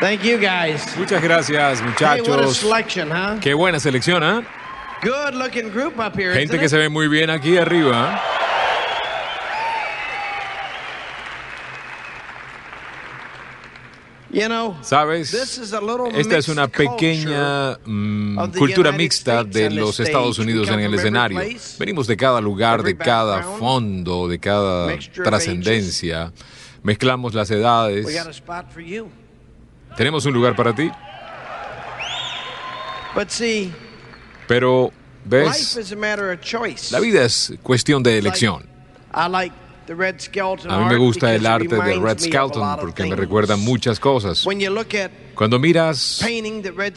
Thank you guys. Muchas gracias, Hey, what a muchachos. selection, huh? Qué buena selección, ¿ah? Good looking group up here. Gente que it? se ve muy bien aquí arriba. ¿ah? You know, ¿Sabes? this is a little Esta es una pequeña mm, cultura mixta de los Estados Unidos en el escenario. Venimos de cada lugar, de cada fondo, de cada trascendencia. Mezclamos las edades. a spot for you. Tenemos un lugar para ti, But see, pero ves, la vida es cuestión de elección. A mí me gusta el arte de Red Skelton porque me recuerda muchas cosas. Cuando miras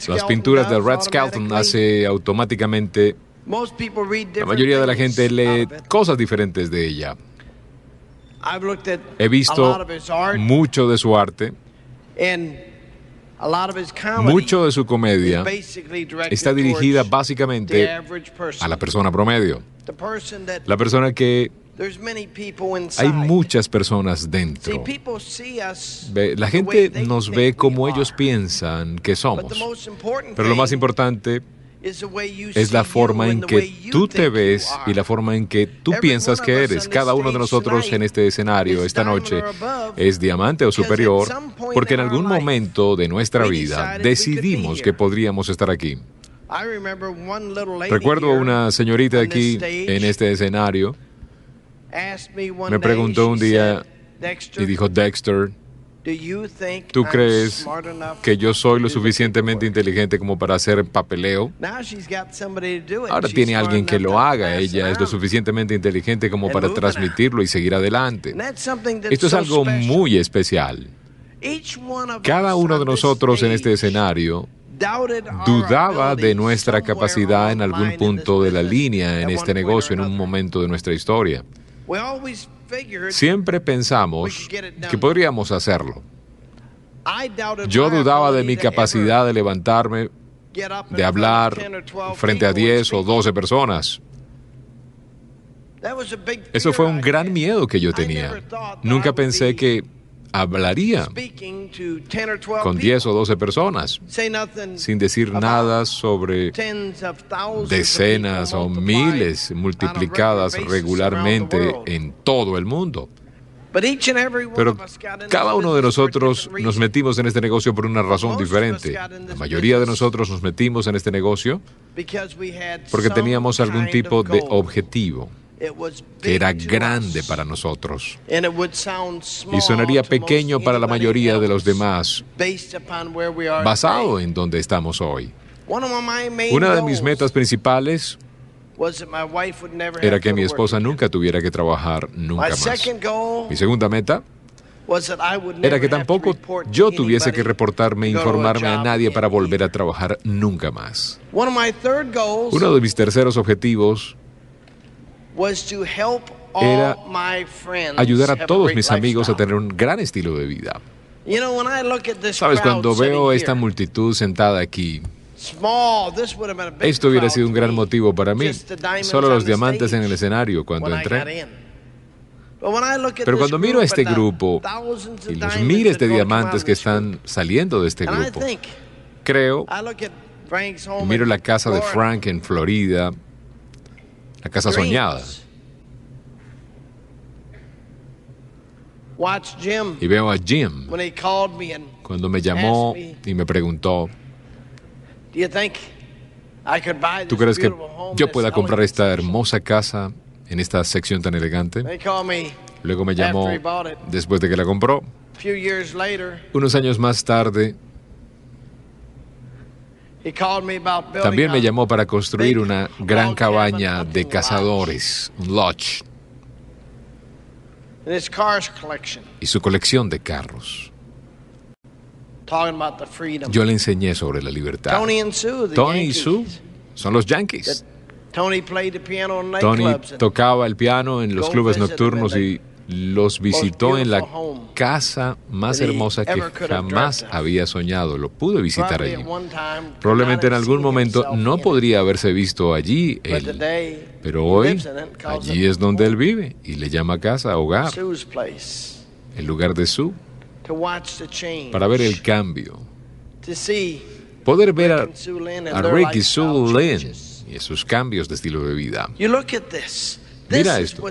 las pinturas de Red Skelton hace automáticamente, la mayoría de la gente lee cosas diferentes de ella. He visto mucho de su arte, mucho de su is comedia está dirigida básicamente the average person. a la persona promedio. La persona que hay muchas personas See, dentro. people see us Ve- La gente nos ve como ellos piensan que somos. the most important Pero lo más importante es la forma en que tú te ves y la forma en que tú piensas que eres. Cada uno de nosotros en este escenario esta noche es diamante o superior porque en algún momento de nuestra vida decidimos que podríamos estar aquí. Recuerdo una señorita aquí en este escenario me preguntó un día said, "Dexter, y dijo, Dexter, ¿tú crees que yo soy lo suficientemente paperwork?" inteligente como para hacer papeleo? Ahora tiene alguien que lo haga. Ella es lo suficientemente inteligente como para transmitirlo y seguir adelante. Esto es algo muy especial. Cada uno de nosotros en este escenario dudaba de nuestra capacidad en algún punto de la línea en este negocio en un momento de nuestra historia. Siempre pensamos que podríamos hacerlo. Yo dudaba de mi capacidad de levantarme, de hablar 10 or 12 frente a people and 10 o speak. 12 personas. Eso fue un gran miedo que yo tenía. Nunca pensé que hablaría speaking to 10 or 12 con 10 o people. 12 personas sin decir nada sobre decenas o miles multiplicadas regularmente en todo el mundo. Pero cada uno de nosotros nos metimos en este negocio por una razón diferente. La mayoría de nosotros nos metimos en este negocio porque teníamos algún tipo de objetivo que era grande para nosotros and it would sound small y sonaría pequeño para la mayoría de los demás, basado en donde estamos hoy. Una de mis metas principales era que mi esposa nunca tuviera que trabajar nunca más. Mi segunda meta era que tampoco yo tuviese que reportarme informarme a nadie para volver a trabajar nunca más. Uno de mis terceros objetivos was to help all era ayudar a todos mis amigos a tener un gran estilo de vida. Sabes, cuando veo esta multitud sentada aquí, small, this would have been a big esto hubiera sido un gran motivo para mí. Solo los diamantes en el escenario cuando entré. Pero this cuando miro a este grupo y los miles de diamantes que están saliendo de este grupo, creo, miro la casa de Frank en Florida, la casa soñada, y veo a Jim cuando me llamó y me preguntó, ¿tú crees que yo pueda comprar esta section?" hermosa casa en esta sección tan elegante? Luego me llamó después de que la compró. Unos años más tarde, He called me about building también me llamó para construir una gran cabaña de cazadores, un lodge, in his cars collection, y su colección de carros. Yo le enseñé sobre la libertad. Tony y. Sue son los Yankees. Tony played the piano in Tony nightclubs. and tocaba el piano en los clubes nocturnos y los visitó en la casa más hermosa que jamás había soñado. Lo pude visitar allí. Probablemente en algún momento no podría haberse visto allí él, pero hoy allí es donde él vive y le llama casa, hogar, el lugar de su, para ver el cambio Poder ver a, a Rick y Sue Lynn y sus cambios de estilo de vida. Mira esto.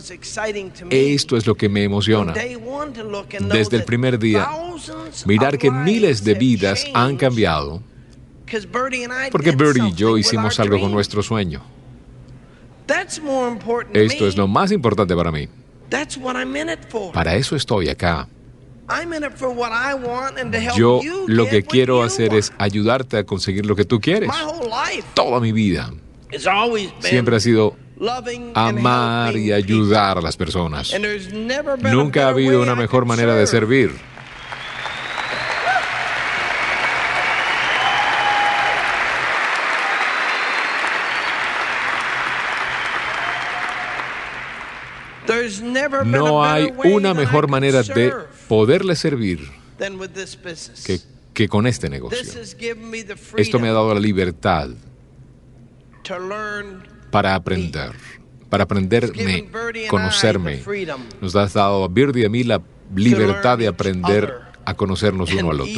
Esto es lo que me emociona. Desde el primer día, mirar que miles de vidas han cambiado porque Bertie y yo hicimos algo con nuestro sueño. Esto es lo más importante para mí. Para eso estoy acá. Yo you lo que quiero hacer es ayudarte a conseguir lo que tú quieres. Toda mi vida siempre ha sido amar y ayudar a las personas. Nunca ha habido una mejor manera de servir. No hay una mejor manera de poderle servir que, que con este negocio. Esto me ha dado la libertad para aprender, para aprenderme, conocerme. Nos has dado a Birdie y a mí la libertad de aprender a conocernos uno al otro,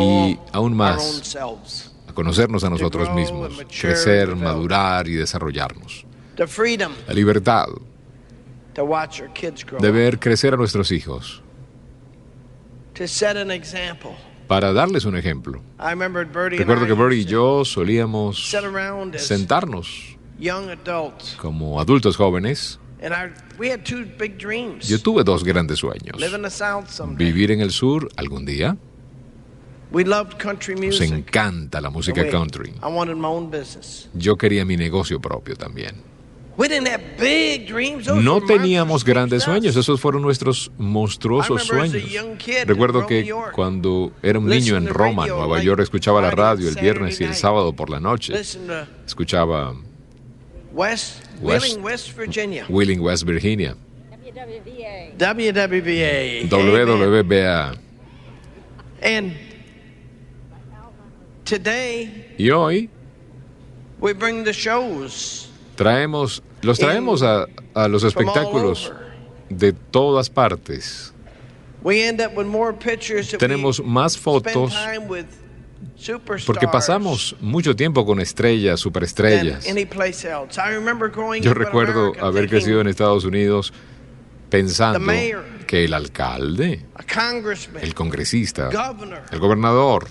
Y aún más, a conocernos a nosotros mismos, crecer, madurar y desarrollarnos. La libertad de ver crecer a nuestros hijos, para darles un ejemplo. Recuerdo que Birdie y yo solíamos sentarnos como adultos jóvenes. Yo tuve dos grandes sueños. Vivir en el sur algún día. Nos encanta la música country. I wanted my own business. Yo quería mi negocio propio también. No teníamos grandes sueños, esos fueron nuestros monstruosos sueños. Recuerdo que cuando era un niño en Roma, Nueva York, escuchaba la radio el viernes y el sábado por la noche. Escuchaba West, West- Wheeling, West Virginia. Wheeling, West Virginia. WWVA. Amen. WWBA. And today Y hoy we bring the shows traemos, los traemos a, a los espectáculos de todas partes. We end up with more pictures Tenemos más fotos time with superstars porque pasamos mucho tiempo con estrellas, superestrellas. Yo recuerdo haber crecido en Estados Unidos pensando que el alcalde, el congresista, el gobernador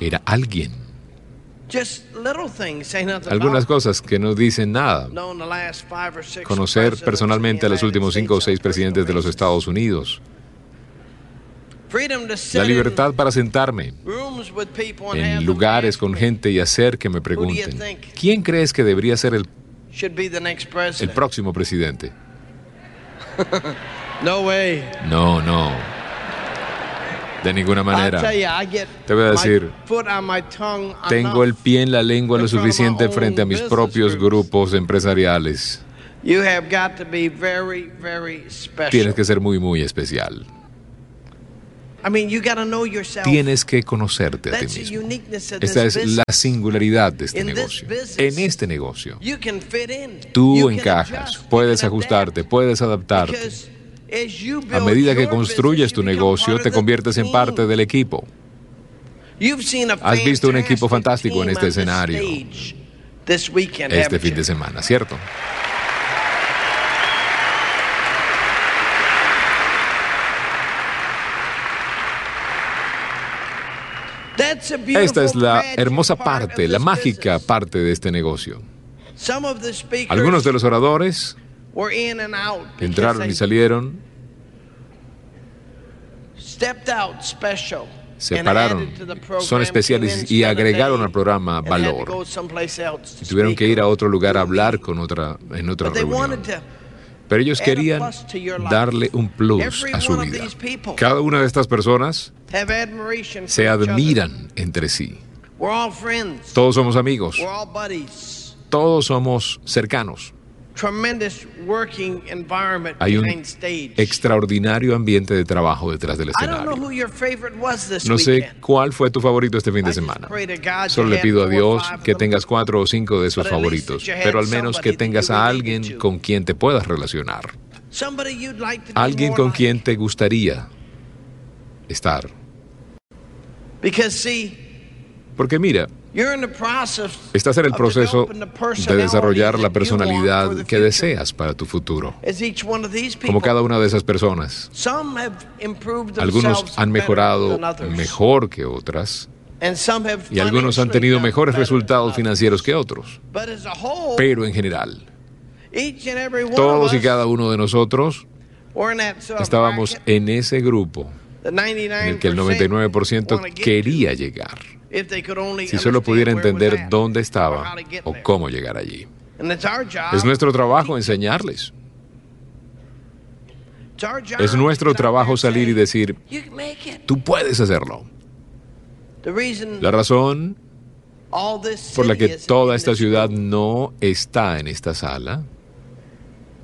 era alguien. Algunas cosas que no dicen nada. Conocer personalmente a los últimos cinco o seis presidentes de los Estados Unidos. La libertad para sentarme en lugares con gente y hacer que me pregunten, ¿quién crees que debería ser el, el próximo presidente? no way. No, no. De ninguna manera. Te voy a decir, Tengo el pie en la lengua lo suficiente frente a mis propios grupos empresariales. You have got to be very, very special. Tienes que ser muy, muy especial. I mean, you got to know yourself. Tienes que conocerte a ti mismo. Esta this es la singularidad de este In this negocio. En este negocio, You can fit in. tú You can encajas, puedes ajustarte, puedes adaptarte. A build medida que your construyes business, tu negocio, te conviertes en parte del equipo. You've seen a Has visto un equipo fantastic fantástico en team este escenario stage This weekend, Este fin de semana, ¿cierto? Esta es la hermosa parte, la mágica parte de este negocio. Algunos de los oradores were in and out because entraron y salieron, stepped out special se and pararon, added to the program son especiales y agregaron al programa valor. Y tuvieron que ir a otro lugar a hablar con otra, en otra reunión. Pero ellos querían darle un plus a su vida. Cada una de estas personas se admiran entre sí. Todos somos amigos, todos somos cercanos. Tremendous working environment Hay un extraordinario ambiente de trabajo detrás del escenario. No sé cuál fue tu favorito este fin de semana. Solo le pido a Dios que tengas cuatro o cinco de esos favoritos, pero al menos que tengas a alguien con quien te puedas relacionar, alguien con quien te gustaría estar. Porque mira, estás en el proceso de desarrollar la personalidad que deseas para tu futuro. Como cada una de esas personas. Algunos han mejorado mejor que otras. Y algunos han tenido mejores resultados financieros que otros. Pero en general, todos y cada uno de nosotros estábamos en ese grupo en el que el 99% quería llegar, si solo pudiera entender dónde estaba o cómo llegar allí. Es nuestro trabajo enseñarles. Es nuestro trabajo salir y decir, tú puedes hacerlo. La razón por la que toda esta ciudad no está en esta sala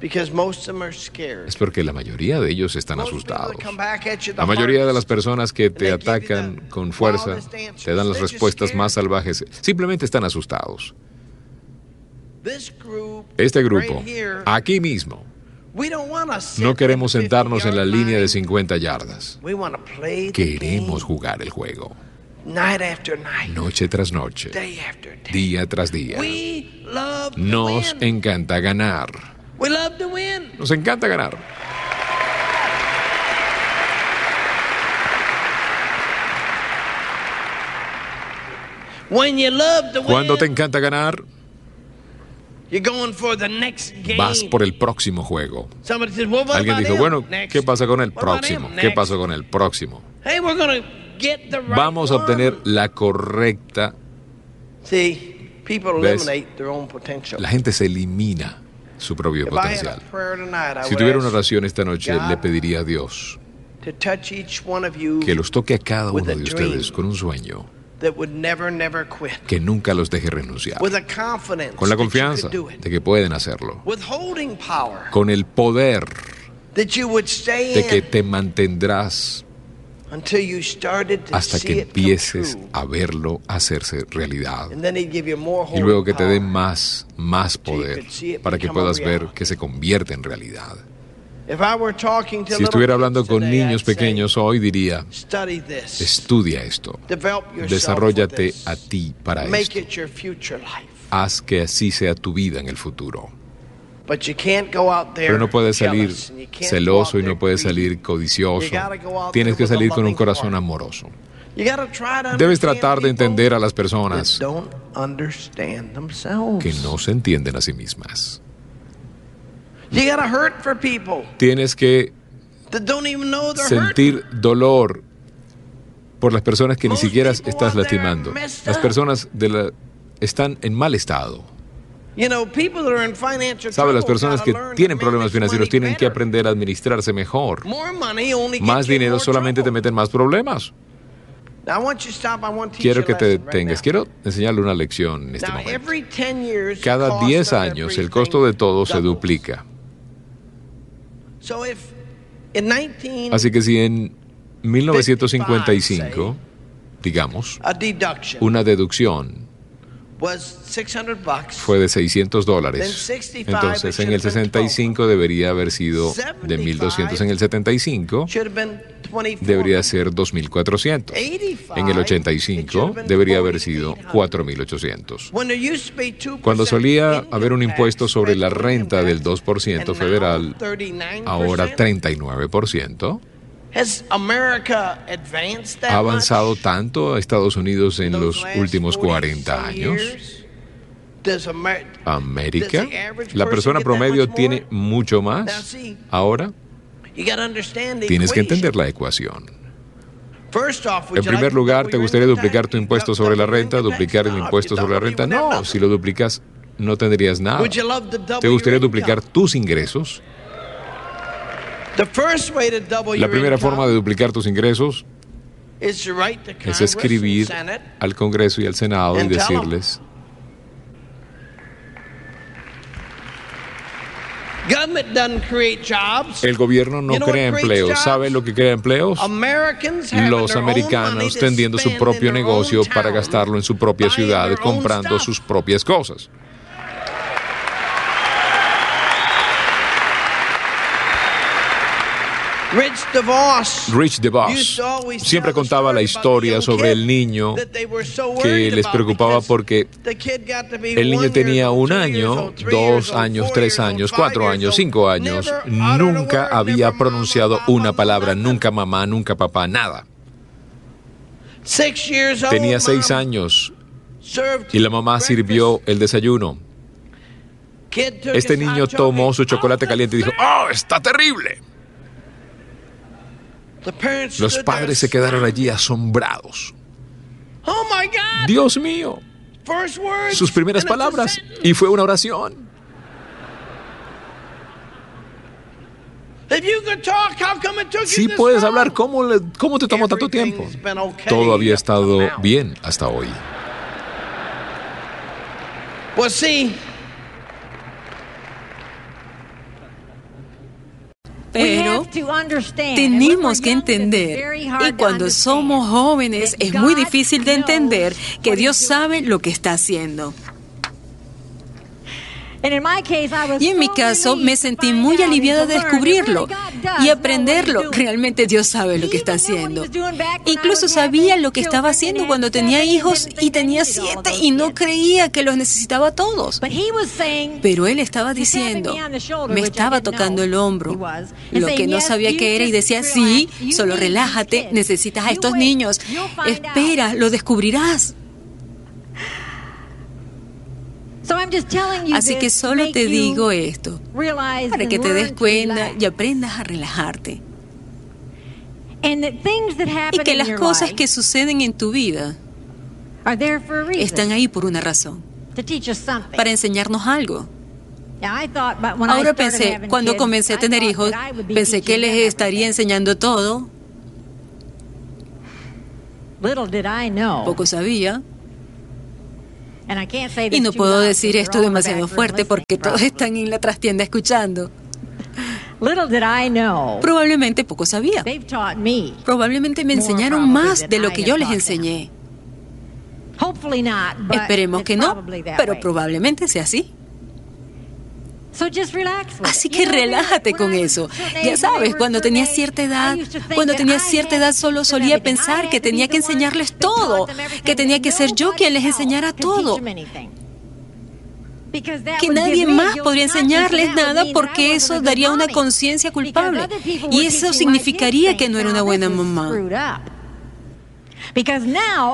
es porque la mayoría de ellos están asustados. La mayoría de las personas que te atacan con fuerza te dan las respuestas más salvajes. Simplemente están asustados. Este grupo, aquí mismo, no queremos sentarnos en la línea de 50 yardas. Queremos jugar el juego. Noche tras noche, día tras día. Nos encanta ganar. Nos encanta ganar. Cuando te encanta ganar, vas por el próximo juego. Alguien dijo, bueno, ¿qué pasa con el próximo? ¿Qué pasa con el próximo? Vamos a obtener la correcta. La gente se elimina su propio potencial. Si tuviera una oración esta noche, le pediría a Dios que los toque a cada uno de ustedes con un sueño que nunca los deje renunciar, con la confianza de que pueden hacerlo, con el poder de que te mantendrás hasta que empieces a verlo hacerse realidad. Y luego que te den más, más poder para que puedas ver que se convierte en realidad. Si estuviera hablando con niños pequeños hoy diría, estudia esto, desarrollate a ti para esto, haz que así sea tu vida en el futuro. Pero no puedes salir celoso y no puedes salir codicioso. Tienes que salir con un corazón amoroso. Debes tratar de entender a las personas que no se entienden a sí mismas. Tienes que sentir dolor por las personas que ni siquiera estás lastimando. Las personas de la, están en mal estado. Sabe, las personas que tienen problemas financieros tienen que aprender a administrarse mejor. Más dinero solamente te meten más problemas. Quiero que te detengas. Quiero enseñarle una lección en este momento. Cada 10 años el costo de todo se duplica. Así que si en 1955, digamos, una deducción fue de 600 dólares. Entonces en el 65 debería haber sido de 1200. En el 75 debería ser 2400. En el 85 debería haber sido 4800. Cuando solía haber un impuesto sobre la renta del 2% federal, ahora 39%. ¿Ha avanzado tanto a Estados Unidos en los últimos 40 años? América, la persona promedio tiene mucho más. Ahora, tienes que entender la ecuación. En primer lugar, ¿te gustaría duplicar tu impuesto sobre la renta? ¿Duplicar el impuesto sobre la renta? No, si lo duplicas, no tendrías nada. ¿Te gustaría duplicar tus ingresos? La primera forma de duplicar tus ingresos es escribir al Congreso y al Senado y decirles, El gobierno no crea empleos. ¿Sabe lo que crea empleos? Los americanos tendiendo su propio negocio para gastarlo en su propia ciudad, comprando sus propias cosas. Rich DeVos. Siempre contaba la historia sobre el niño que les preocupaba porque el niño tenía un año, dos años, tres años, cuatro años, cinco años, nunca había pronunciado una palabra, nunca mamá, nunca papá, nada. Tenía seis años y la mamá sirvió el desayuno. Este niño tomó su chocolate caliente y dijo, ¡Oh, está terrible! Los padres se quedaron allí asombrados. Oh, Dios mío. Sus primeras palabras. Y fue una oración. Si puedes hablar, ¿cómo, ¿cómo te tomó tanto tiempo? Todo había estado bien hasta hoy. Pues sí. Pero tenemos que entender, y cuando somos jóvenes es muy difícil de entender que Dios sabe lo que está haciendo. Y en mi caso me sentí muy aliviada de descubrirlo y aprenderlo. Realmente Dios sabe lo que está haciendo. Incluso sabía lo que estaba haciendo cuando tenía hijos y tenía siete y no creía que los necesitaba todos. Pero Él estaba diciendo, me estaba tocando el hombro, lo que no sabía qué era y decía, sí, solo relájate, necesitas a estos niños. Espera, lo descubrirás. Así que solo te digo esto, para que te des cuenta y aprendas a relajarte. Y que las cosas que suceden en tu vida están ahí por una razón, para enseñarnos algo. Ahora pensé, cuando comencé a tener hijos, pensé que les estaría enseñando todo. Poco sabía y no puedo decir esto demasiado fuerte porque todos están en la trastienda escuchando. Probablemente poco sabía. Probablemente me enseñaron más de lo que yo les enseñé. Esperemos que no, pero probablemente sea así. Así que relájate con eso. Ya sabes, cuando tenía cierta edad, cuando tenía cierta edad solo solía pensar que tenía que enseñarles todo, que tenía que ser yo quien les enseñara todo. Que nadie más podría enseñarles nada porque eso daría una conciencia culpable y eso significaría que no era una buena mamá.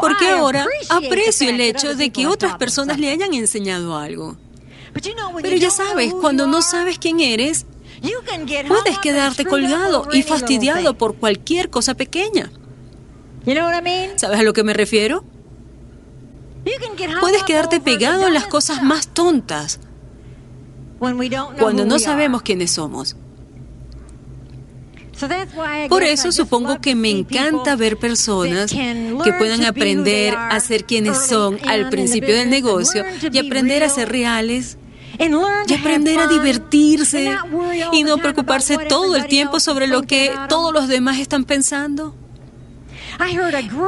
Porque ahora aprecio el hecho de que otras personas le hayan enseñado algo. Pero ya sabes, cuando no sabes quién eres, puedes quedarte colgado y fastidiado por cualquier cosa pequeña. ¿Sabes a lo que me refiero? Puedes quedarte pegado en las cosas más tontas cuando no sabemos quiénes somos. Por eso supongo que me encanta ver personas que puedan aprender a ser quienes son al principio del negocio y aprender a ser reales y aprender a divertirse y no preocuparse todo el tiempo sobre lo que todos los demás están pensando.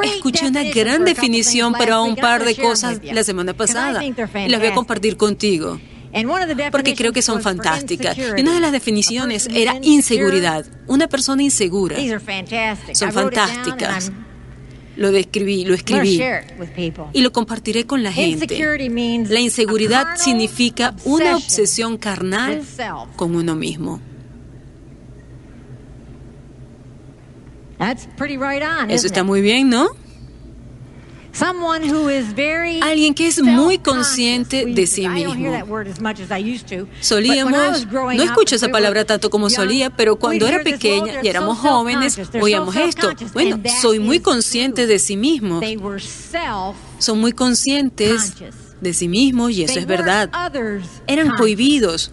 Escuché una gran definición para un par de cosas la semana pasada y las voy a compartir contigo porque creo que son fantásticas. Y una de las definiciones era inseguridad. Una persona insegura. Son fantásticas. Lo describí, lo escribí y lo compartiré con la gente. La inseguridad significa una obsesión carnal con uno mismo. Eso está muy bien, ¿no? Alguien que es muy consciente de sí mismo. Solíamos, no escucho esa palabra tanto como solía, pero cuando era pequeña y éramos jóvenes, oíamos esto. Bueno, soy muy consciente de sí mismo. Son muy conscientes de sí mismos y eso es verdad. Eran prohibidos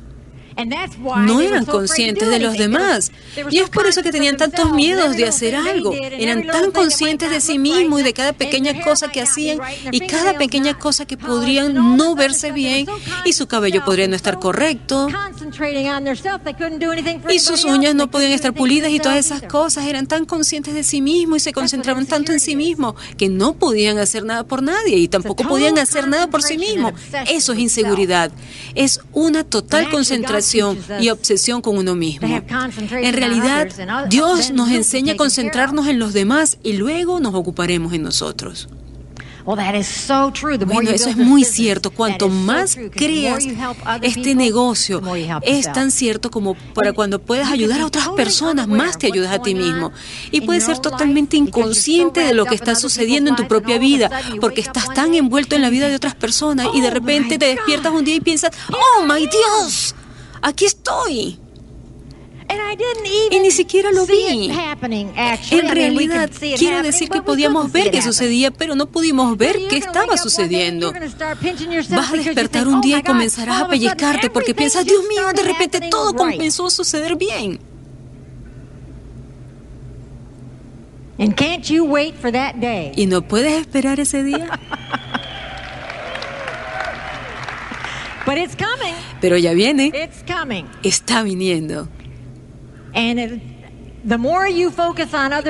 no eran conscientes de los demás. Y es por eso que tenían tantos miedos de hacer algo. Eran tan conscientes de sí mismos y de cada pequeña cosa que hacían y cada pequeña cosa que podrían no verse bien y su cabello podría no estar correcto y sus uñas no podían estar pulidas y todas esas cosas. Eran tan conscientes de sí mismos y se concentraban tanto en sí mismos que no podían hacer nada por nadie y tampoco podían hacer nada por sí mismos. Eso es inseguridad. Es una total concentración concentración y obsesión con uno mismo. En realidad, Dios nos enseña a concentrarnos en los demás y luego nos ocuparemos en nosotros. Bueno, eso es muy cierto. Cuanto más creas este negocio, es tan cierto como para cuando puedas ayudar a otras personas, más te ayudas a ti mismo. Y puedes ser totalmente inconsciente de lo que está sucediendo en tu propia vida, porque estás tan envuelto en la vida de otras personas y de oh repente te despiertas un día y piensas, oh, my Dios, aquí estoy. Y ni siquiera lo vi. En realidad, quiero decir que podíamos ver qué sucedía, pero no pudimos ver qué estaba sucediendo. Vas a despertar un día y comenzarás a pellizcarte porque piensas, Dios mío, de repente todo comenzó a suceder bien. Y no puedes esperar ese día. Pero ya viene. Está viniendo.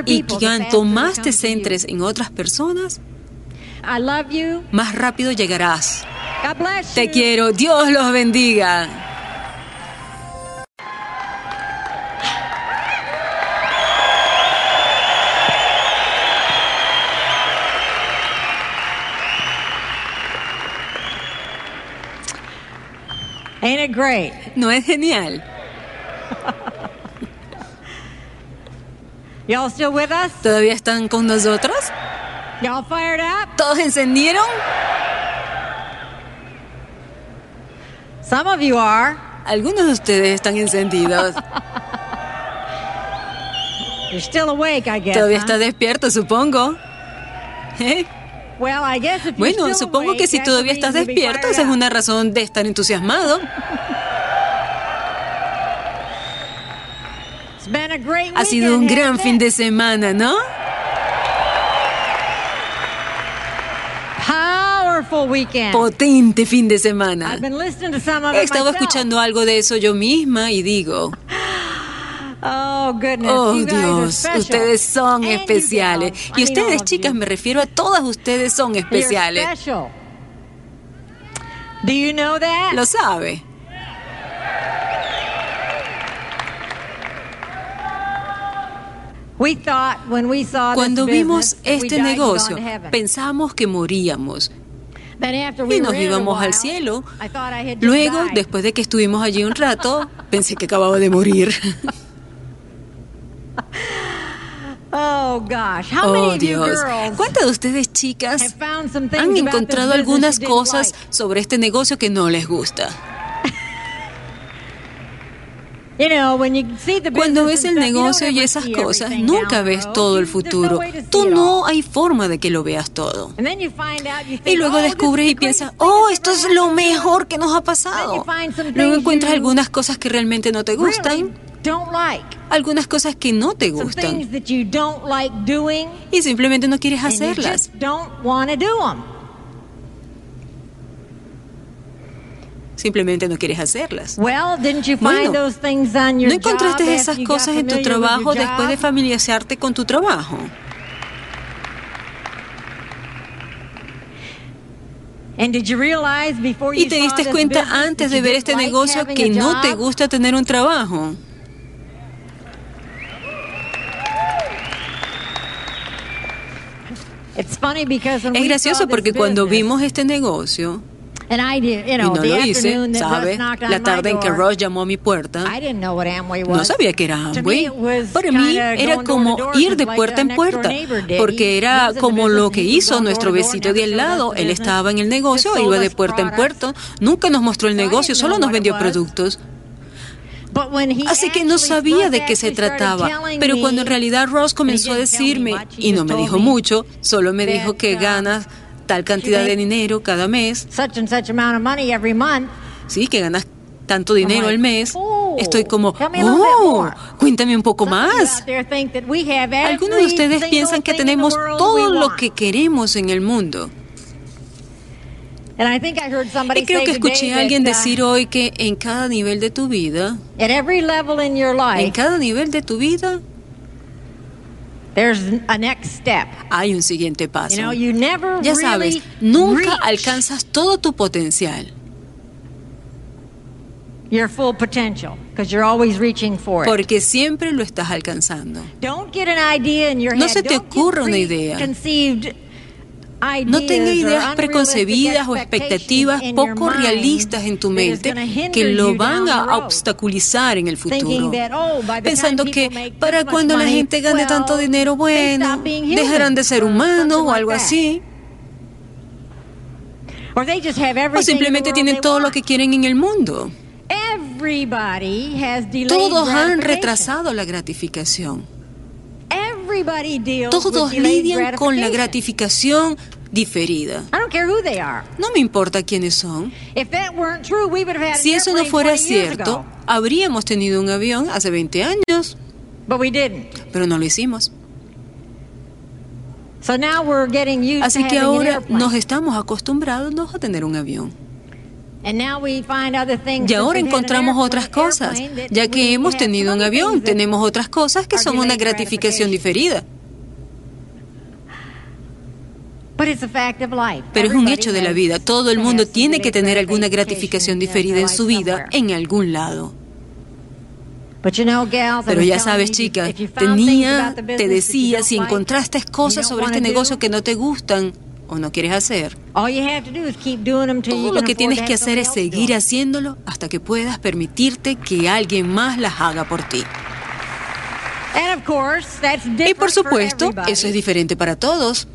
Y cuanto más te centres en otras personas, más rápido llegarás. Te quiero. Dios los bendiga. ¿No es genial? ¿Todavía están con nosotros? ¿Todos encendieron? Algunos de ustedes están encendidos. Todavía está despierto, supongo. ¿Eh? Bueno, supongo que si todavía estás despierto, esa es una razón de estar entusiasmado. Ha sido un gran fin de semana, ¿no? Potente fin de semana. He estado escuchando algo de eso yo misma y digo, Oh, oh Dios, ustedes son especiales. Y ustedes, chicas, me refiero a todas ustedes son especiales. ¿Lo sabe? Cuando vimos este negocio, pensamos que moríamos y nos íbamos al cielo. Luego, después de que estuvimos allí un rato, pensé que acababa de morir. Oh, oh Dios. ¿Cuántas de ustedes chicas han encontrado algunas cosas sobre este negocio que no les gusta? Cuando ves el negocio y esas cosas, nunca ves todo el futuro. Tú no hay forma de que lo veas todo. Y luego oh, descubres y piensas, oh, esto es lo mejor que nos ha pasado. Luego encuentras algunas cosas que realmente no te gustan. Algunas cosas que no te gustan. Y simplemente no quieres hacerlas. Simplemente no quieres hacerlas. Bueno, ¿no encontraste esas cosas en tu trabajo después de familiarizarte con tu trabajo? ¿Y te diste cuenta antes de ver este negocio que no te gusta tener un trabajo? Es gracioso porque cuando vimos este negocio, y no lo hice, ¿sabe? La tarde en que Ross llamó a mi puerta, no sabía que era Amway. Para mí era como ir de puerta en puerta, porque era como lo que hizo nuestro besito de al lado. Él estaba en el negocio, iba de puerta en puerta, nunca nos mostró el negocio, solo nos vendió productos. Así que no sabía de qué se trataba. Pero cuando en realidad Ross comenzó a decirme, y no me dijo mucho, solo me dijo que ganas tal cantidad de dinero cada mes. Sí, que ganas tanto dinero al mes. Estoy como, oh, cuéntame un poco más. Algunos de ustedes piensan que tenemos todo lo que queremos en el mundo. Y creo que escuché a alguien decir uh, hoy que en cada nivel de tu vida, en cada nivel de tu vida, hay un siguiente paso. ya sabes, nunca alcanzas todo tu potencial. Porque siempre lo estás alcanzando. No se te ocurra una idea. No tenga ideas preconcebidas o expectativas poco realistas en tu mente que lo van a obstaculizar en el futuro. Oh, Pensando que para cuando la gente gane tanto dinero, bueno, dejarán de ser humanos o algo así. O simplemente tienen todo lo que quieren en el mundo. Todos han retrasado la gratificación. Todos lidian con la gratificación diferida. No me importa quiénes son. Si eso no fuera cierto, habríamos tenido un avión hace 20 años. Pero no lo hicimos. Así que ahora nos estamos acostumbrados a tener un avión. Y ahora encontramos otras cosas. Ya que hemos tenido un avión, tenemos otras cosas que son una gratificación diferida. Pero es un hecho de la vida. Todo el mundo tiene que tener alguna gratificación diferida en su vida en algún lado. Pero ya sabes, chica, tenía, te decía, si encontraste cosas sobre este negocio que no te gustan o no quieres hacer, todo lo que tienes que hacer es seguir haciéndolo hasta que puedas permitirte que alguien más las haga por ti. Y por supuesto, eso es diferente para todos.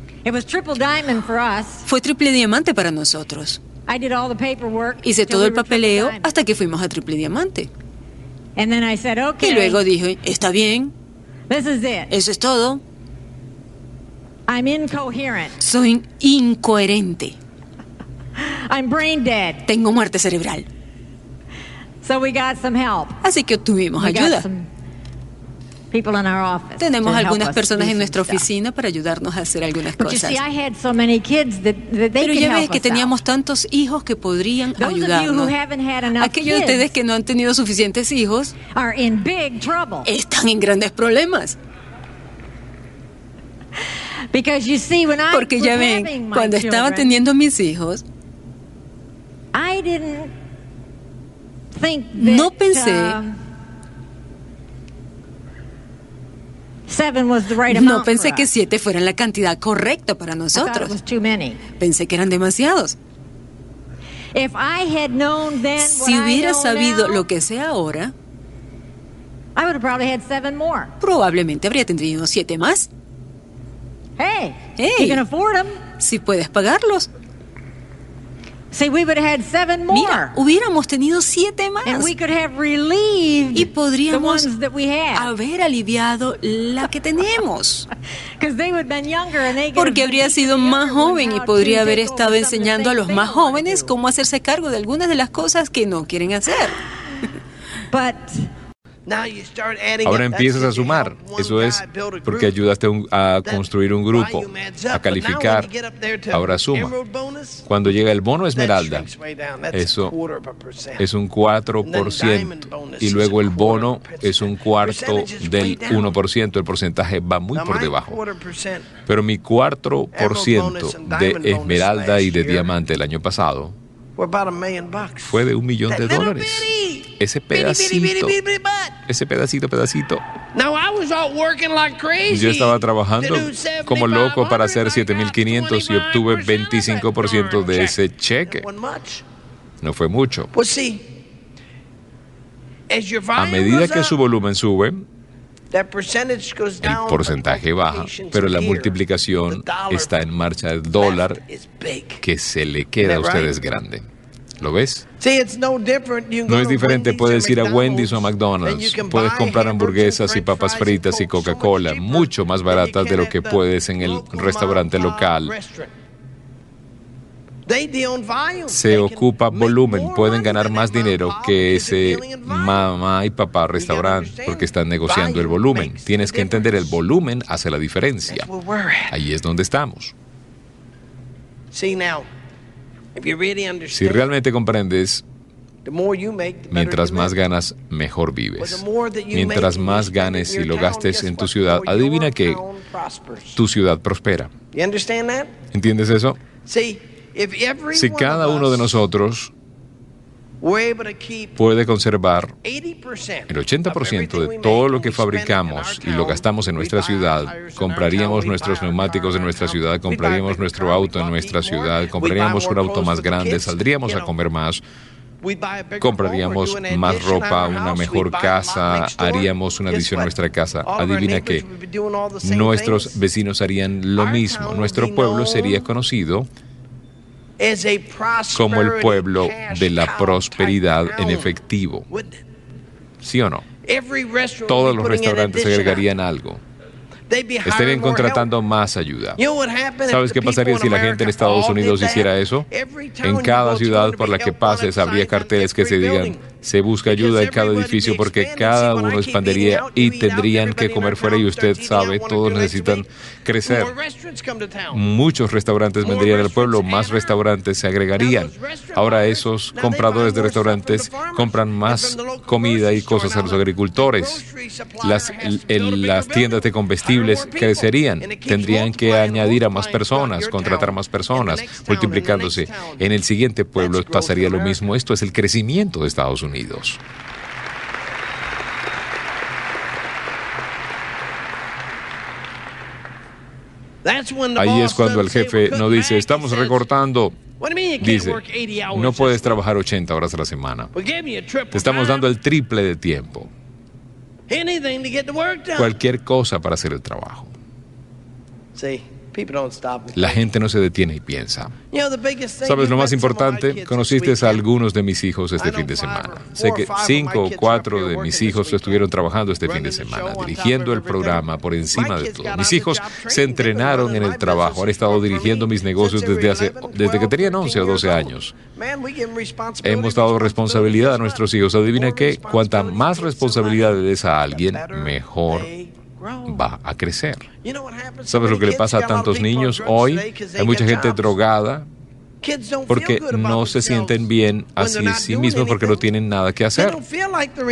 Fue triple diamante para nosotros. Hice todo el papeleo hasta que fuimos a triple diamante. Y luego dije, está bien. Eso es todo. Soy incoherente. Tengo muerte cerebral. Así que obtuvimos ayuda. Tenemos algunas personas en nuestra oficina para ayudarnos a hacer algunas cosas. Pero ya ves que teníamos tantos hijos que podrían ayudarnos. Aquellos de ustedes que no han tenido suficientes hijos están en grandes problemas. Porque ya ven, cuando estaba teniendo mis hijos, no pensé um, No pensé que siete fueran la cantidad correcta para nosotros. Pensé que eran demasiados. Si hubiera sabido lo que sé ahora, probablemente habría tenido siete más. Hey, si puedes pagarlos. Mira, hubiéramos tenido siete más. y podríamos haber aliviado la que tenemos. Porque habría sido más joven y podría haber estado enseñando a los más jóvenes cómo hacerse cargo de algunas de las cosas que no quieren hacer. Ahora empiezas a sumar. Eso es porque ayudaste a construir un grupo, a calificar. Ahora suma. Cuando llega el bono esmeralda, eso es un 4%. Y luego el bono es un cuarto del 1%. El porcentaje va muy por debajo. Pero mi 4% de esmeralda y de diamante el año pasado fue de un millón de dólares. Ese pedacito, ese pedacito, pedacito. Yo estaba trabajando como loco para hacer 7500 y obtuve 25% de ese cheque. No fue mucho. A medida que su volumen sube, el porcentaje baja, pero la multiplicación está en marcha del dólar que se le queda a ustedes grande. ¿Lo ves? No es diferente, puedes ir a Wendy's o a McDonald's, puedes comprar hamburguesas y papas fritas y Coca-Cola, mucho más baratas de lo que puedes en el restaurante local. Se ocupa volumen, pueden ganar más dinero que ese mamá y papá restaurante porque están negociando el volumen. Tienes que entender el volumen hace la diferencia. Ahí es donde estamos. Si realmente comprendes, mientras más ganas, mejor vives. Mientras más ganes y lo gastes en tu ciudad, adivina que tu ciudad prospera. ¿Entiendes eso? Si cada uno de nosotros puede conservar el 80% de todo lo que fabricamos y lo gastamos en nuestra ciudad, compraríamos nuestros neumáticos en nuestra ciudad, compraríamos nuestro auto en nuestra ciudad, compraríamos un auto más grande, saldríamos a comer más, compraríamos más ropa, una mejor casa, haríamos una adición a nuestra casa. Adivina qué, nuestros vecinos harían lo mismo, nuestro pueblo sería conocido como el pueblo de la prosperidad en efectivo. ¿Sí o no? Todos los restaurantes agregarían algo estarían contratando más ayuda. ¿Sabes qué pasaría si la gente en Estados Unidos hiciera eso? En cada ciudad por la que pases habría carteles que se digan, se busca ayuda en cada edificio porque cada uno expandiría y tendrían que comer fuera y usted sabe, todos necesitan crecer. Muchos restaurantes vendrían al pueblo, más restaurantes se agregarían. Ahora esos compradores de restaurantes compran más comida y cosas a los agricultores. Las, las tiendas de comestibles crecerían. Tendrían que añadir a más personas, contratar más personas, multiplicándose. En el siguiente pueblo pasaría lo mismo. Esto es el crecimiento de Estados Unidos. Unidos. Ahí es cuando el jefe no dice, estamos recortando. Dice, no puedes trabajar 80 horas a la semana. Te estamos dando el triple de tiempo. Cualquier cosa para hacer el trabajo. La gente no se detiene y piensa. ¿Sabes lo más importante? Conociste a algunos de mis hijos este fin de semana. Sé que cinco o cuatro de mis hijos estuvieron trabajando este fin de semana, dirigiendo el programa por encima de todo. Mis hijos se entrenaron en el trabajo, han estado dirigiendo mis negocios desde, hace, desde que tenían 11 o 12 años. Hemos dado responsabilidad a nuestros hijos. Adivina qué, cuanta más responsabilidad le des a alguien, mejor va a crecer. ¿Sabes lo que le pasa a tantos niños hoy? Hay mucha gente drogada porque no se sienten bien así sí mismos porque no tienen nada que hacer.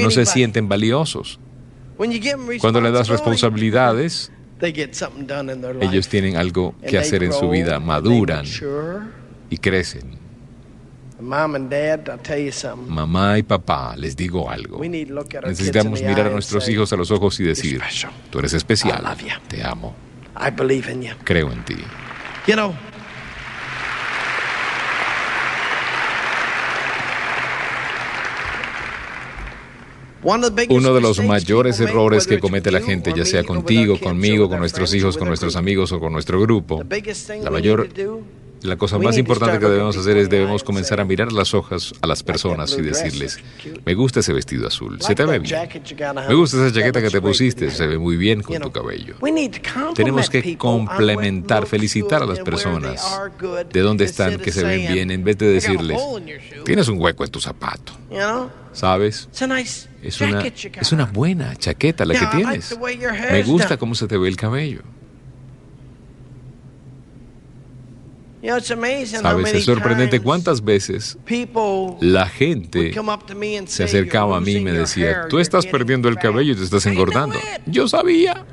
No se sienten valiosos. Cuando le das responsabilidades, ellos tienen algo que hacer en su vida, maduran y crecen. Mamá y papá, les digo algo. Necesitamos mirar a nuestros hijos a los ojos y decir, tú eres especial, te amo, creo en ti. Uno de los mayores errores que comete la gente, ya sea contigo, conmigo, con nuestros hijos, con nuestros amigos o con nuestro grupo, la mayor la cosa más importante que debemos hacer es debemos comenzar a mirar las hojas a las personas y decirles, me gusta ese vestido azul, se te ve bien. Me gusta esa chaqueta que te pusiste, se ve muy bien con tu cabello. Tenemos que complementar, felicitar a las personas de dónde están, que se ven bien, en vez de decirles, tienes un hueco en tu zapato. ¿Sabes? Es una, es una buena chaqueta la que tienes. Me gusta cómo se te ve el cabello. Sabes, es sorprendente cuántas veces la gente se acercaba a mí y me decía, tú estás perdiendo el cabello y te estás engordando. Yo sabía.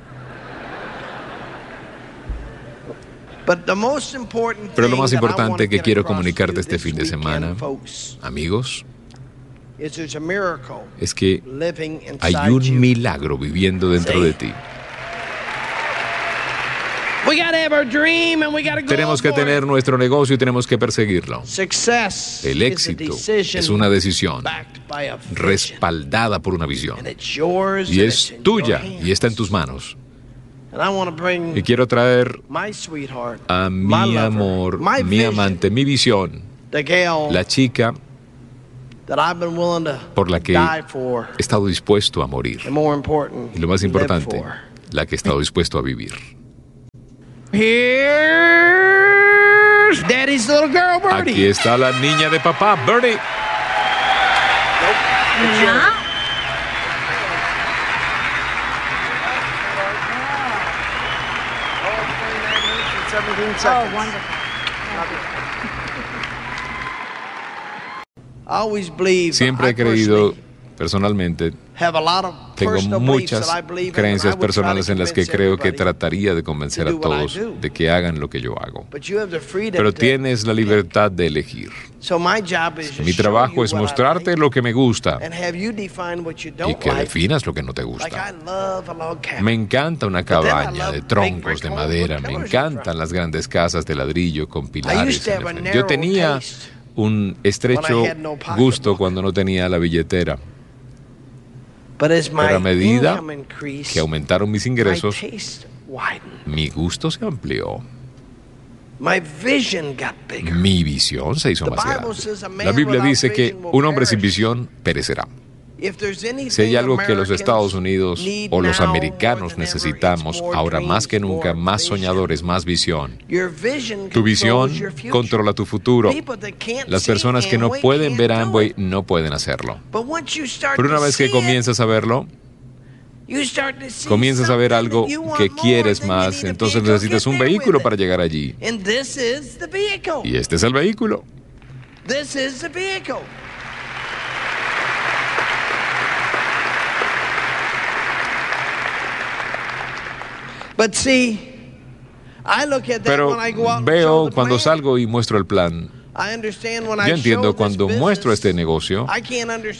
Pero lo más importante que quiero comunicarte este fin de semana, amigos, es que hay un milagro viviendo dentro de ti. Tenemos que tener nuestro negocio y tenemos que perseguirlo. El éxito es una decisión respaldada por una visión. Y es tuya y está en tus manos. Y quiero traer a mi amor, mi amante, mi visión, la chica por la que he estado dispuesto a morir. Y lo más importante, la que he estado dispuesto a vivir. Here's Daddy's little girl, Birdie. Aquí está la niña de papá, Birdie. Siempre he creído personalmente Tengo muchas creencias personales en las que creo que trataría de convencer a todos de que hagan lo que yo hago. Pero tienes la libertad de elegir. Mi trabajo es mostrarte lo que me gusta y que definas lo que no te gusta. Me encanta una cabaña de troncos de madera, me encantan las grandes casas de ladrillo con pilares. Yo tenía un estrecho gusto cuando no tenía la billetera. Pero a medida que aumentaron mis ingresos, mi gusto se amplió. Mi visión se hizo más grande. La Biblia dice que un hombre sin visión perecerá. Si hay algo que los Estados Unidos o los americanos necesitamos ahora más que nunca, más soñadores, más visión. Tu visión controla tu futuro. Las personas que no pueden ver Amway no pueden hacerlo. Pero una vez que comienzas a verlo, comienzas a ver algo que quieres más, entonces necesitas un vehículo para llegar allí. Y este es el vehículo. Pero veo cuando salgo y muestro el plan. Yo entiendo cuando muestro este negocio,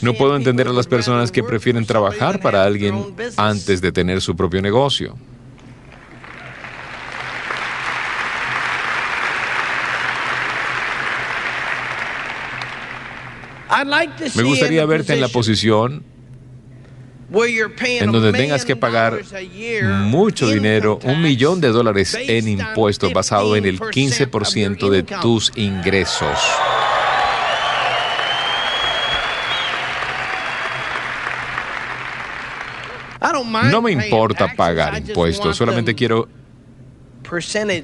no puedo entender a las personas que prefieren trabajar para alguien antes de tener su propio negocio. Me gustaría verte en la posición en donde tengas que pagar mucho dinero, un millón de dólares en impuestos basado en el 15% de tus ingresos. No me importa pagar impuestos, solamente quiero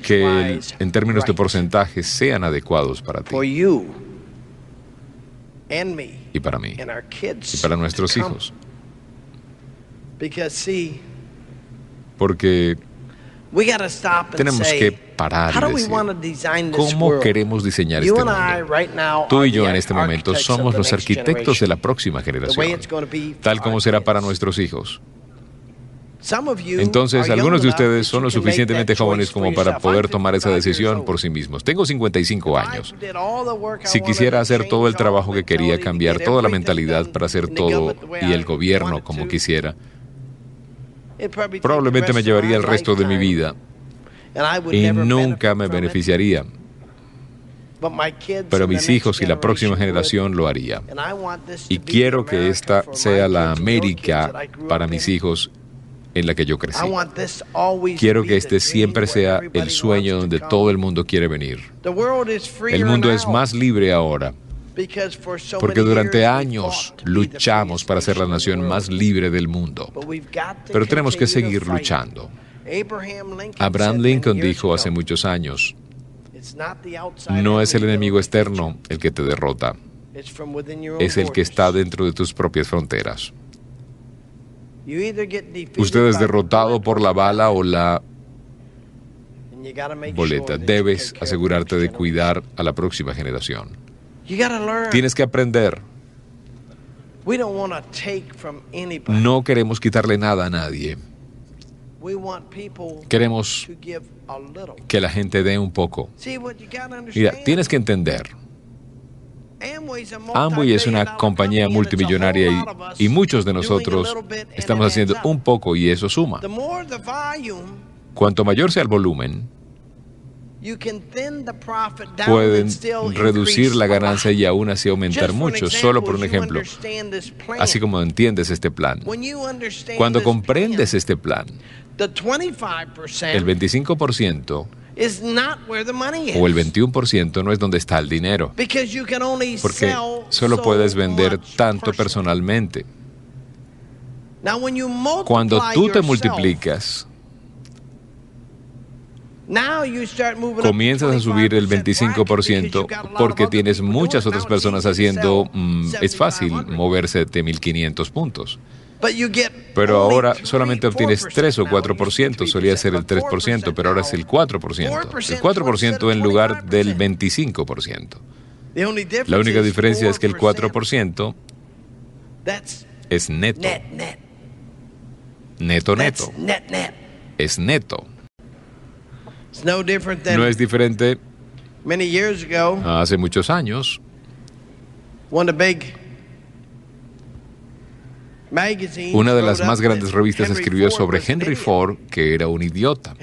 que en términos de porcentaje sean adecuados para ti. Y para mí. y para nuestros hijos. Porque tenemos que parar y decir, ¿cómo queremos diseñar este mundo? Tú y yo en este momento somos los arquitectos de la próxima generación, tal como será para nuestros hijos. Entonces, algunos de ustedes son lo suficientemente jóvenes como para poder tomar esa decisión por sí mismos. Tengo 55 años. Si quisiera hacer todo el trabajo que quería, cambiar toda la mentalidad para hacer todo y el gobierno como quisiera, probablemente me llevaría el resto de mi vida y nunca me beneficiaría. Pero mis hijos y la próxima generación lo haría. Y quiero que esta sea la América para mis hijos en la que yo crecí. Quiero que este siempre sea el sueño donde todo el mundo quiere venir. El mundo es más libre ahora porque durante años luchamos para ser la nación más libre del mundo. Pero tenemos que seguir luchando. Abraham Lincoln dijo hace muchos años, no es el enemigo externo el que te derrota, es el que está dentro de tus propias fronteras. Usted es derrotado por la bala o la boleta. Debes asegurarte de cuidar a la próxima generación. Tienes que aprender. No queremos quitarle nada a nadie. Queremos que la gente dé un poco. Mira, tienes que entender. Amway es una compañía multimillonaria y, y muchos de nosotros estamos haciendo un poco y eso suma. Cuanto mayor sea el volumen, pueden reducir la ganancia y aún así aumentar mucho, solo por un ejemplo, así como entiendes este plan. Cuando comprendes este plan, el 25% o el 21% no es donde está el dinero, porque solo puedes vender tanto personalmente. Cuando tú te multiplicas, comienzas a subir el 25% porque tienes muchas otras personas haciendo, mm, es fácil moverse de 1.500 puntos. Pero ahora solamente obtienes 3 o 4%, solía ser el 3%, pero ahora es el 4%. El 4% en lugar del 25%. La única diferencia es que el 4% es neto. Neto, neto. Es neto. No es diferente. Hace muchos años, una de las más grandes revistas escribió sobre Henry Ford, que era un idiota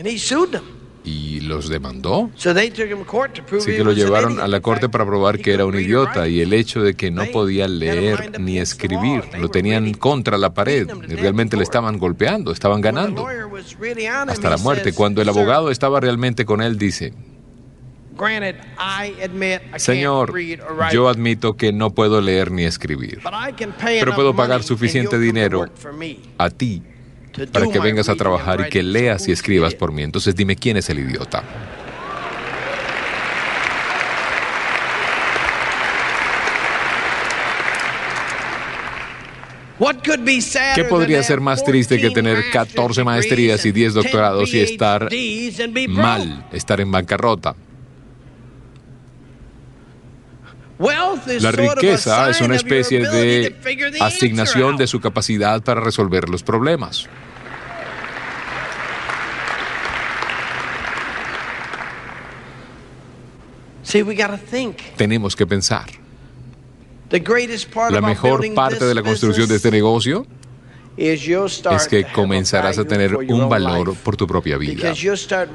y los demandó. Así que lo llevaron a la corte para probar que era un idiota y el hecho de que no podía leer ni escribir, lo tenían contra la pared. y realmente le estaban golpeando, estaban ganando. hasta la muerte. Cuando el abogado estaba realmente con él, dice, Señor, yo admito que no puedo leer ni escribir, pero puedo pagar suficiente dinero a ti para que vengas a trabajar y que leas y escribas por mí. Entonces dime quién es el idiota. ¿Qué podría ser más triste que tener 14 maestrías y 10 doctorados y estar mal, estar en bancarrota? La riqueza es una especie de asignación de su capacidad para resolver los problemas. Tenemos que pensar. La mejor parte de la construcción de este negocio es que comenzarás a tener un valor por tu propia vida.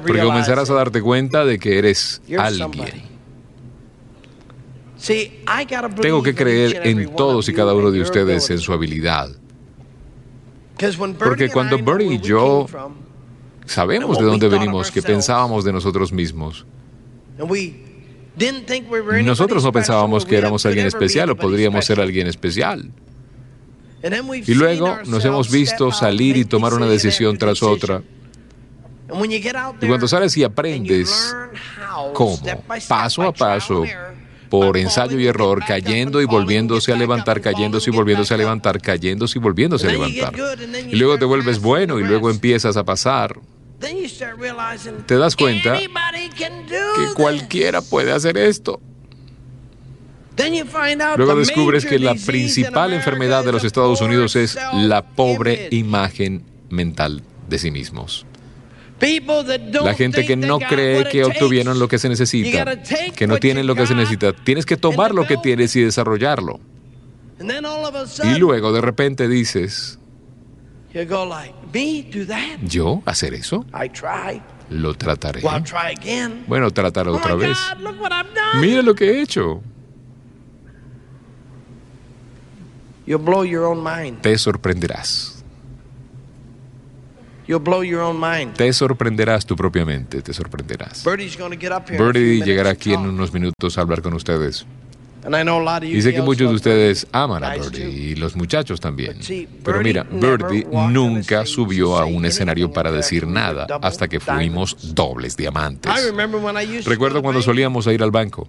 Porque comenzarás a darte cuenta de que eres alguien. Tengo que creer en todos y cada uno de ustedes en su habilidad. Porque cuando Bernie y yo sabemos de dónde venimos, que pensábamos de nosotros mismos, nosotros no pensábamos que éramos alguien especial o podríamos ser alguien especial. Y luego nos hemos visto salir y tomar una decisión tras otra. Y cuando sales y aprendes cómo, paso a paso, por ensayo y error, cayendo y volviéndose a levantar, cayéndose y volviéndose a levantar, cayéndose y volviéndose a levantar. Y luego te vuelves bueno y luego empiezas a pasar te das cuenta que cualquiera puede hacer esto. Luego descubres que la principal enfermedad de los Estados Unidos es la pobre imagen mental de sí mismos. La gente que no cree que obtuvieron lo que se necesita, que no tienen lo que se necesita, tienes que tomar lo que tienes y desarrollarlo. Y luego de repente dices, ¿Yo hacer eso? Lo trataré. Bueno, trataré oh otra vez. Mira lo que he hecho. Te sorprenderás. Te sorprenderás tu propia mente, te sorprenderás. Birdie llegará aquí en unos minutos a hablar con ustedes. Sé que muchos de ustedes aman a Birdie y los muchachos también. Pero mira, Birdie nunca subió a un escenario para decir nada hasta que fuimos dobles diamantes. Recuerdo cuando solíamos ir al banco.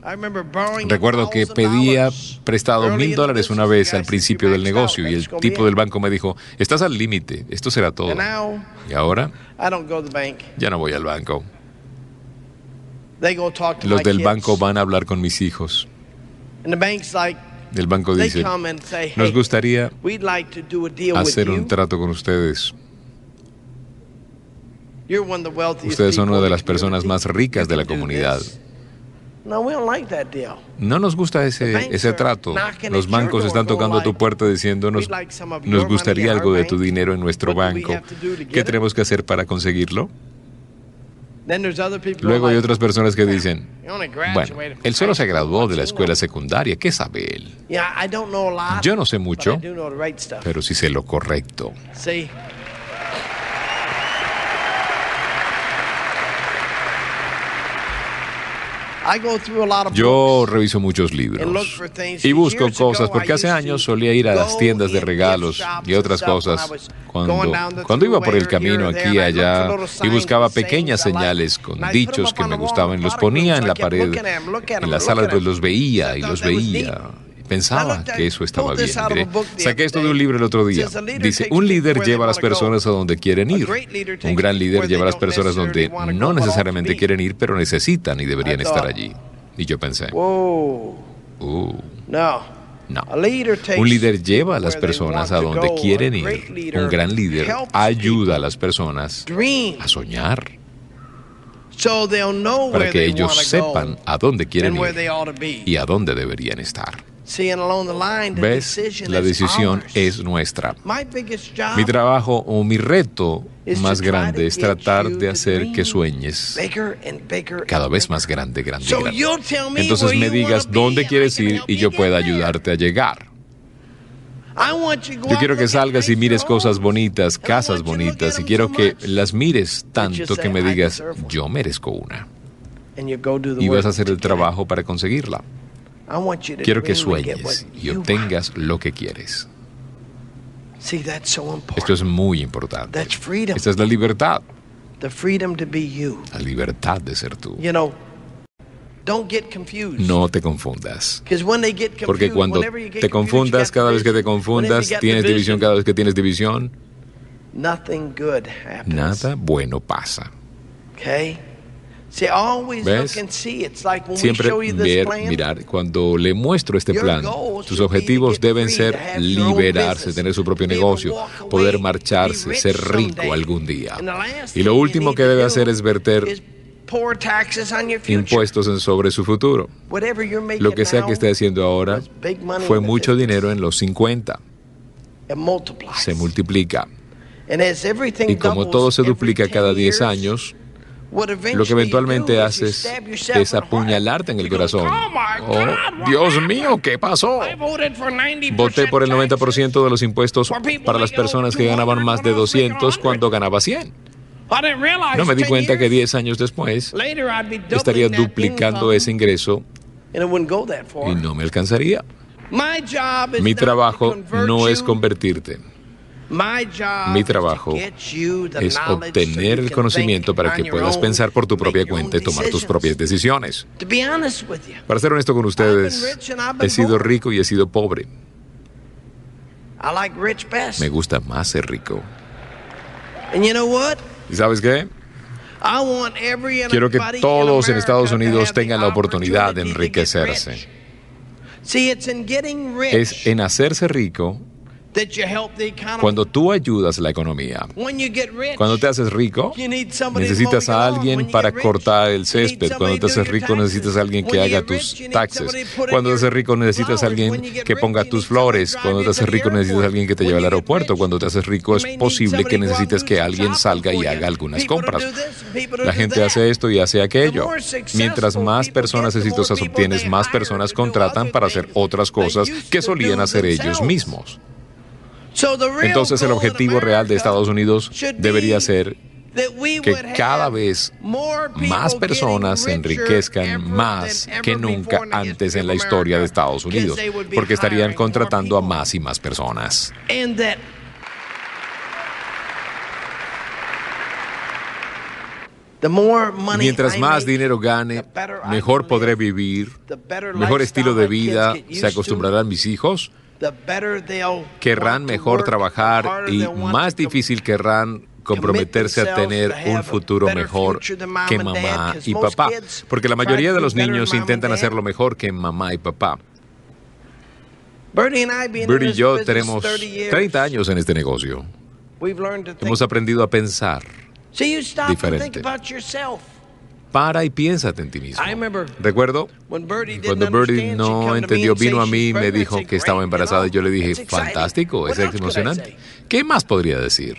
Recuerdo que pedía prestado mil dólares una vez al principio del negocio y el tipo del banco me dijo, estás al límite, esto será todo. Y ahora ya no voy al banco. Los del banco van a hablar con mis hijos. El banco dice, nos gustaría hacer un trato con ustedes. Ustedes son una de las personas más ricas de la comunidad. No nos gusta ese, ese trato. Los bancos están tocando a tu puerta diciéndonos, nos gustaría algo de tu dinero en nuestro banco. ¿Qué tenemos que hacer para conseguirlo? Luego hay otras personas que dicen, bueno, él solo se graduó de la escuela secundaria, ¿qué sabe él? Yo no sé mucho, pero sí sé lo correcto. Yo reviso muchos libros y busco cosas porque hace años solía ir a las tiendas de regalos y otras cosas. cuando, cuando iba por el camino aquí y allá y buscaba pequeñas señales con dichos que me gustaban, los ponía en la pared, en las salas pues los veía y los veía. Pensaba que eso estaba bien. saqué esto de un libro el otro día. Dice, un líder lleva a las personas a donde quieren ir. Un gran líder lleva a las personas donde no necesariamente quieren ir, pero necesitan y deberían estar allí. Y yo pensé, uh, No. Un líder lleva a las personas a donde quieren ir. Un gran líder ayuda a las personas a soñar para que ellos sepan a dónde quieren ir y a dónde deberían estar. ¿Ves? La decisión es nuestra. Mi trabajo o mi reto más grande es tratar de hacer que sueñes cada vez más grande, grande, grande. Entonces me digas dónde quieres ir y yo pueda ayudarte a llegar. Yo quiero que salgas y mires cosas bonitas, casas bonitas, y quiero que las mires tanto que me digas, yo merezco una. Y vas a hacer el trabajo para conseguirla. Quiero que sueñes y obtengas lo que quieres. Esto es muy importante. Esta es la libertad. La libertad de ser tú. No te confundas. Porque cuando te confundas, cada vez que te confundas, tienes división, cada vez que tienes división, nada bueno pasa. ¿Ves? Siempre ver, mirar, cuando le muestro este plan, tus objetivos deben ser liberarse, tener su propio negocio, poder marcharse, ser rico algún día. Y lo último que debe hacer es verter impuestos sobre su futuro. Lo que sea que esté haciendo ahora fue mucho dinero en los 50. Se multiplica. Y como todo se duplica cada 10 años, lo que eventualmente haces es apuñalarte en el corazón. Oh, Dios mío, ¿qué pasó? Voté por el 90% de los impuestos para las personas que ganaban más de 200 cuando ganaba 100. No me di cuenta que 10 años después estaría duplicando ese ingreso y no me alcanzaría. Mi trabajo no es convertirte. Mi trabajo es obtener el conocimiento para que puedas pensar por tu propia cuenta y tomar tus propias decisiones. Para ser honesto con ustedes, he sido rico y he sido pobre. Me gusta más ser rico. ¿Y sabes qué? Quiero que todos en Estados Unidos tengan la oportunidad de enriquecerse. Es en hacerse rico cuando tú ayudas la economía, cuando te haces rico, necesitas a alguien para cortar el césped. Cuando te haces rico, necesitas a alguien que haga tus taxes. Cuando te haces rico, necesitas a alguien que ponga tus flores. Cuando te haces rico, necesitas a alguien que te lleve al aeropuerto. Cuando te haces rico, es posible que necesites que alguien salga y haga algunas compras. La gente hace esto y hace aquello. Mientras más personas exitosas obtienes, más personas contratan para hacer otras cosas que solían hacer ellos mismos. Entonces el objetivo real de Estados Unidos debería ser que cada vez más personas se enriquezcan más que nunca antes en la historia de Estados Unidos, porque estarían contratando a más y más personas. Mientras más dinero gane, mejor podré vivir, mejor estilo de vida se acostumbrarán mis hijos querrán mejor trabajar y más difícil querrán comprometerse a tener un futuro mejor que mamá y papá, porque la mayoría de los niños intentan hacerlo mejor que mamá y papá. Bertie y yo tenemos 30 años en este negocio. Hemos aprendido a pensar diferente para y piénsate en ti mismo. Recuerdo cuando Birdie no entendió, vino a mí y me dijo que estaba embarazada y yo le dije, fantástico, es emocionante. ¿Qué más podría decir?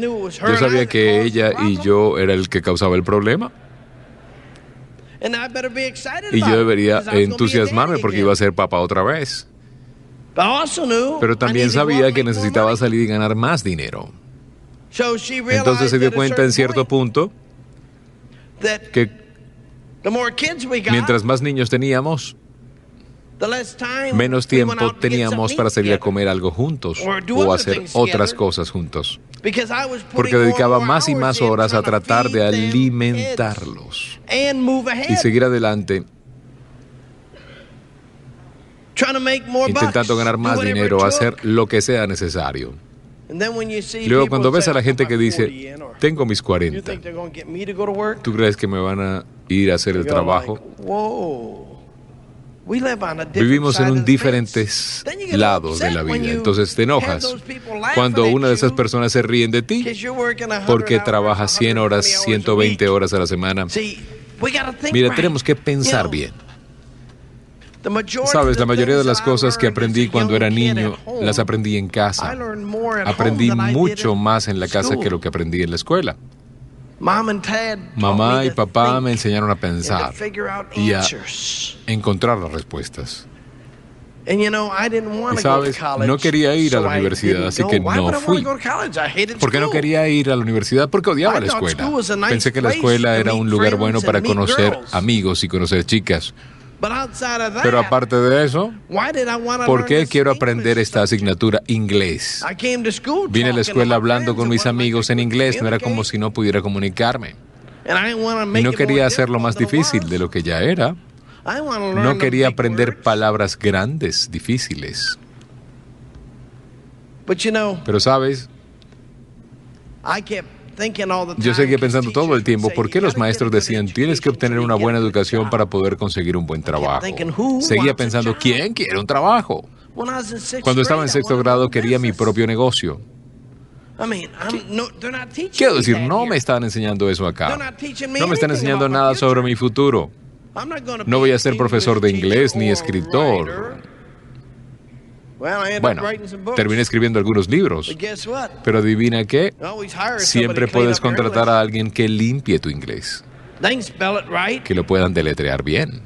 Yo sabía que ella y yo era el que causaba el problema. Y yo debería entusiasmarme porque iba a ser papá otra vez. Pero también sabía que necesitaba salir y ganar más dinero. Entonces se dio cuenta en cierto punto que mientras más niños teníamos, menos tiempo teníamos para salir a comer algo juntos o hacer otras cosas juntos. Porque dedicaba más y más horas a tratar de alimentarlos y seguir adelante intentando ganar más dinero, hacer lo que sea necesario. Luego cuando ves a la gente que dice, tengo mis 40, ¿tú crees que me van a ir a hacer el trabajo? Vivimos en un diferentes lados de la vida, entonces te enojas cuando una de esas personas se ríen de ti porque trabajas 100 horas, 120 horas a la semana. Mira, tenemos que pensar bien. Sabes, la mayoría de las cosas que aprendí cuando era niño las aprendí en casa. Aprendí mucho más en la casa que lo que aprendí en la escuela. Mamá y papá me enseñaron a pensar y a encontrar las respuestas. Y sabes, no quería ir a la universidad, así que no fui. ¿Por qué no quería ir a la universidad? Porque odiaba la escuela. Pensé que la escuela era un lugar bueno para conocer amigos y conocer chicas. Pero aparte de eso, ¿por qué quiero aprender esta asignatura inglés? Vine a la escuela hablando con mis amigos en inglés, no era como si no pudiera comunicarme. Y no quería hacerlo más difícil de lo que ya era. No quería aprender palabras grandes, difíciles. Pero sabes, yo seguía pensando todo el tiempo, ¿por qué los maestros decían, tienes que obtener una buena educación para poder conseguir un buen trabajo? Seguía pensando, ¿quién quiere un trabajo? Cuando estaba en sexto grado quería mi propio negocio. Quiero decir, no me están enseñando eso acá. No me están enseñando nada sobre mi futuro. No voy a ser profesor de inglés ni escritor. Bueno, terminé escribiendo algunos libros. Pero adivina qué, siempre puedes contratar a alguien que limpie tu inglés. Que lo puedan deletrear bien.